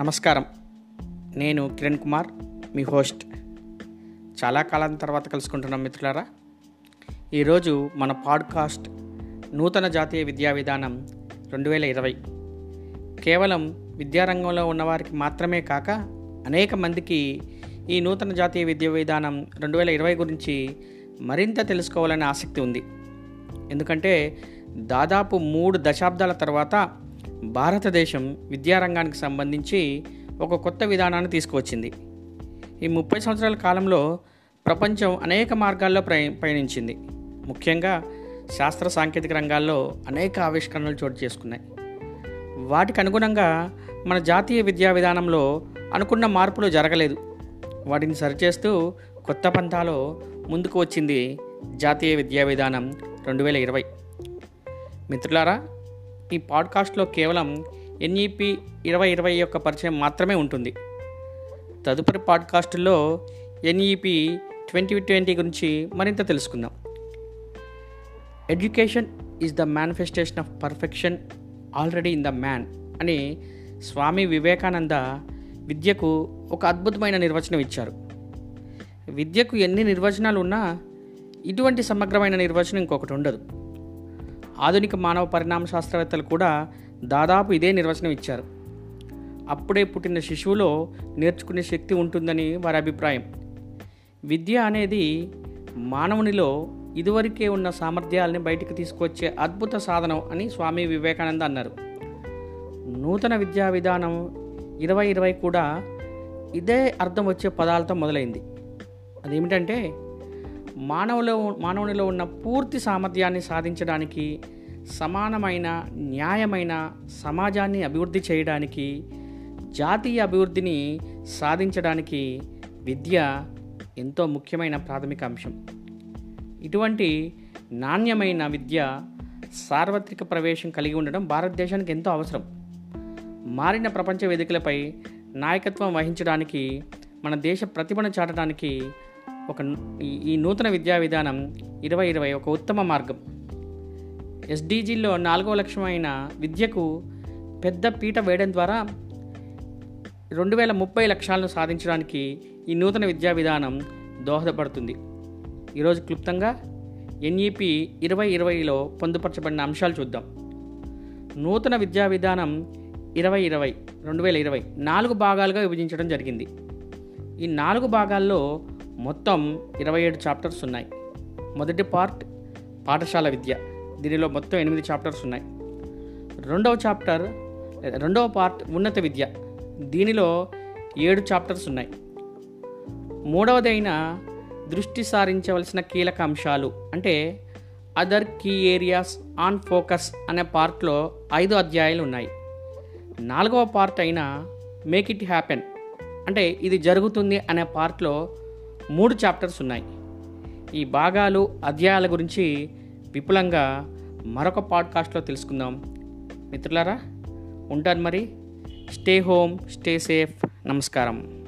నమస్కారం. నేను కిరణ్ కుమార్ మీ హోస్ట్. చాలా కాలం తర్వాత కలుసుకుంటున్నాం మిత్రులారా. ఈరోజు మన పాడ్కాస్ట్ నూతన జాతీయ విద్యా విధానం రెండు వేల ఇరవై. కేవలం విద్యారంగంలో ఉన్నవారికి మాత్రమే కాక అనేక మందికి ఈ నూతన జాతీయ విద్యా విధానం రెండు వేల ఇరవై గురించి మరింత తెలుసుకోవాలనే ఆసక్తి ఉంది. ఎందుకంటే దాదాపు మూడు దశాబ్దాల తర్వాత భారతదేశం విద్యారంగానికి సంబంధించి ఒక కొత్త విధానాన్ని తీసుకువచ్చింది. ఈ ముప్పై సంవత్సరాల కాలంలో ప్రపంచం అనేక మార్గాల్లో ప్రయ పయనించింది ముఖ్యంగా శాస్త్ర సాంకేతిక రంగాల్లో అనేక ఆవిష్కరణలు చోటు చేసుకున్నాయి. వాటికి అనుగుణంగా మన జాతీయ విద్యా విధానంలో అనుకున్న మార్పులు జరగలేదు. వాటిని సరిచేస్తూ కొత్త పంథాలో ముందుకు వచ్చింది జాతీయ విద్యా విధానం రెండు వేల ఇరవై. మిత్రులారా ఈ పాడ్కాస్ట్లో కేవలం ఎన్ఈపి ఇరవై ఇరవై యొక్క పరిచయం మాత్రమే ఉంటుంది. తదుపరి పాడ్కాస్ట్లో ఎన్ఈపి ట్వంటీ ట్వంటీ గురించి మరింత తెలుసుకుందాం. Education is the manifestation of perfection already in the man అని స్వామి వివేకానంద విద్యకు ఒక అద్భుతమైన నిర్వచనం ఇచ్చారు. విద్యకు ఎన్ని నిర్వచనాలు ఉన్నా ఇటువంటి సమగ్రమైన నిర్వచనం ఇంకొకటి ఉండదు. ఆధునిక మానవ పరిణామ శాస్త్రవేత్తలు కూడా దాదాపు ఇదే నిర్వచనం ఇచ్చారు. అప్పుడే పుట్టిన శిశువులో నేర్చుకునే శక్తి ఉంటుందని వారి అభిప్రాయం. విద్య అనేది మానవునిలో ఇదివరకే ఉన్న సామర్థ్యాలని బయటికి తీసుకొచ్చే అద్భుత సాధనం అని స్వామి వివేకానంద అన్నారు. నూతన విద్యా విధానం ఇరవై ఇరవై కూడా ఇదే అర్థం వచ్చే పదాలతో మొదలైంది. అదేమిటంటే మానవులో మానవునిలో ఉన్న పూర్తి సామర్థ్యాన్ని సాధించడానికి సమానమైన న్యాయమైన సమాజాన్ని అభివృద్ధి చేయడానికి జాతీయ అభివృద్ధిని సాధించడానికి విద్య ఎంతో ముఖ్యమైన ప్రాథమిక అంశం. ఇటువంటి నాణ్యమైన విద్య సార్వత్రిక ప్రవేశం కలిగి ఉండడం భారతదేశానికి ఎంతో అవసరం. మారిన ప్రపంచ వేదికలపై నాయకత్వం వహించడానికి మన దేశ ప్రతిభను చాటడానికి ఒక ఈ నూతన విద్యా విధానం ఇరవై ఇరవై ఒక ఉత్తమ మార్గం. ఎస్డీజీలో నాలుగవ లక్ష్యమైన విద్యకు పెద్ద పీట వేయడం ద్వారా రెండు వేల ముప్పై లక్ష్యాలను సాధించడానికి ఈ నూతన విద్యా విధానం దోహదపడుతుంది. ఈరోజు క్లుప్తంగా ఎన్ఈపి ఇరవై ఇరవైలో పొందుపరచబడిన అంశాలు చూద్దాం. నూతన విద్యా విధానం ఇరవై ఇరవై రెండు వేల ఇరవై నాలుగు భాగాలుగా విభజించడం జరిగింది. ఈ నాలుగు భాగాల్లో మొత్తం ఇరవై ఏడు చాప్టర్స్ ఉన్నాయి. మొదటి పార్ట్ పాఠశాల విద్య. దీనిలో మొత్తం ఎనిమిది చాప్టర్స్ ఉన్నాయి. రెండవ చాప్టర్ రెండవ పార్ట్ ఉన్నత విద్య. దీనిలో ఏడు చాప్టర్స్ ఉన్నాయి. మూడవదైన దృష్టి సారించవలసిన కీలక అంశాలు అంటే other key areas on focus అనే పార్ట్లో ఐదు అధ్యాయాలు ఉన్నాయి. నాలుగవ పార్ట్ అయిన మేక్ ఇట్ హ్యాపెన్ అంటే ఇది జరుగుతుంది అనే పార్ట్లో మూడు చాప్టర్స్ ఉన్నాయి. ఈ భాగాలు అధ్యాయాల గురించి విపులంగా మరొక పాడ్కాస్ట్లో తెలుసుకుందాం. మిత్రులారా ఉంటాను మరి. Stay home stay safe. నమస్కారం.